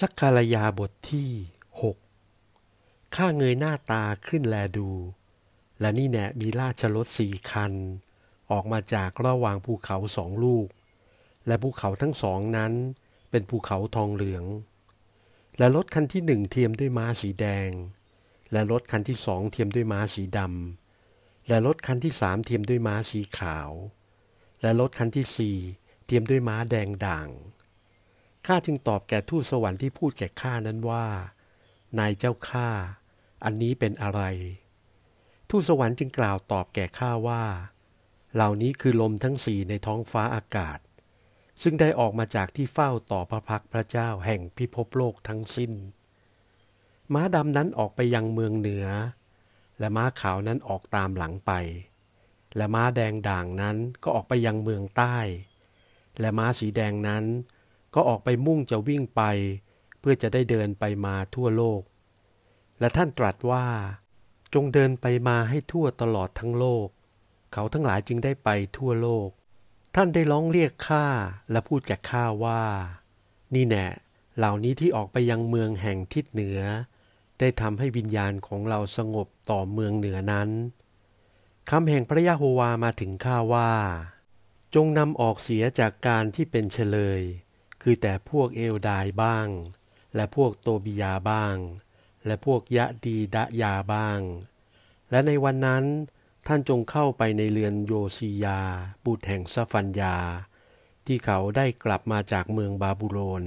สักการยาบทที่หกข้าเงยหน้าตาขึ้นแลดู และนี่แน่มีราชรถสี่คัน ออกมาจากระหว่างภูเขาสองลูก และภูเขาทั้งสองนั้นเป็นภูเขาทองเหลือง และรถคันที่หนึ่งเทียมด้วยม้าสีแดง และรถคันที่สองเทียมด้วยม้าสีดำและรถคันที่สามเทียมด้วยม้าสีขาว และรถคันที่สี่เทียมด้วยม้าแดงด่าง ข้าจึงตอบแก่ทูตสวรรค์ที่พูดแก่ข้านั้นว่า นายเจ้าข้า อันนี้เป็นอะไร ทูตสวรรค์จึงกล่าวตอบแก่ข้าว่า เหล่านี้คือลมทั้งสี่ในท้องฟ้าอากาศ ซึ่งได้ออกมาจากที่เฝ้าต่อพระพักพระเจ้าแห่งพิภพโลกทั้งสิ้น ม้าดำนั้นออกไปยังเมืองเหนือ และม้าขาวนั้นออกตามหลังไป และม้าแดงด่างนั้นก็ออกไปยังเมืองใต้ และม้าสีแดงนั้น ก็ออกไปมุ่งจะวิ่งไป เพื่อจะได้เดินไปมาทั่วโลก และท่านตรัสว่า จงเดินไปมาให้ทั่วตลอดทั้งโลก เขาทั้งหลายจึงได้ไปทั่วโลก ท่านได้ร้องเรียกข้าและพูดแก่ข้าว่า นี่แน่เหล่านี้ที่ออกไปยังเมืองแห่งทิศเหนือ ได้ทำให้วิญญาณของเราสงบต่อเมืองเหนือนั้นคำแห่งพระยะโฮวามาถึงข้าว่า จงนำออกเสียจากการที่เป็นเฉลย คือแต่พวกเอลดายบ้าง และพวกโตบิยาบ้าง และพวกยะดีดะยาบ้าง และในวันนั้นท่านจงเข้าไปในเรือนโยซียา บุตรแห่งซาฟันยา ที่เขาได้กลับมาจากเมืองบาบูโลน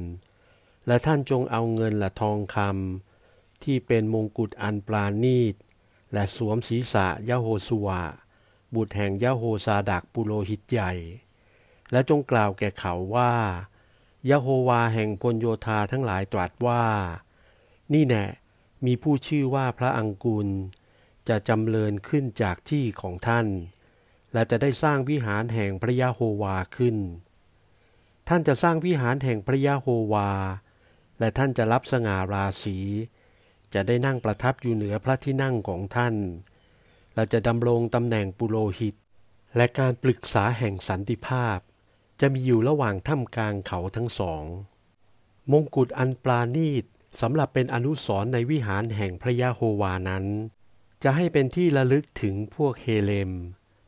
และท่านจงเอาเงินและทองคำที่เป็นมงกุฎอันปราณีต และสวมศีรษะยะโฮสวาบุตรแห่งยะโฮซาดักปุโรหิตใหญ่ และจงกล่าวแก่เขาว่า ยะโฮวาแห่งพลโยธาทั้งหลายตรัสว่า นี่แน่มีผู้ชื่อว่าพระอังกุล จะจำเริญขึ้นจากที่ของท่าน และจะได้สร้างวิหารแห่งพระยะโฮวาขึ้น ท่านจะสร้างวิหารแห่งพระยะโฮวา และท่านจะรับสง่าราศีจะได้นั่งประทับอยู่เหนือพระที่นั่งของท่าน และจะดำรงตำแหน่งปุโรหิต และการปรึกษาแห่งสันติภาพ จะมีอยู่ระหว่างถ้ำกลางเขาทั้งสอง มงกุฎอันปราณีตสำหรับเป็นอนุสรในวิหารแห่งพระยาโฮวานั้น จะให้เป็นที่ระลึกถึงพวกเฮเลม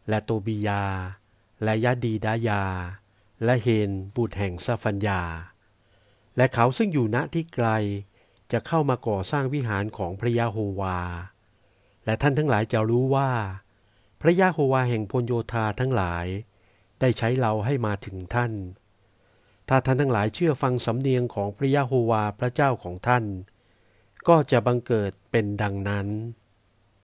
และโตบิยา และยาดีดายา และเฮนบุตรแห่งซาฟัญญา และเขาซึ่งอยู่ณที่ไกล จะเข้ามาก่อสร้างวิหารของพระยาโฮวา และท่านทั้งหลายจะรู้ว่า พระยาโฮวาแห่งพลโยธาทั้งหลาย ได้ใช้เราให้มาถึงท่าน ถ้าท่านทั้งหลายเชื่อฟังสำเนียงของพระยะโฮวาพระเจ้าของท่าน ก็จะบังเกิดเป็นดังนั้น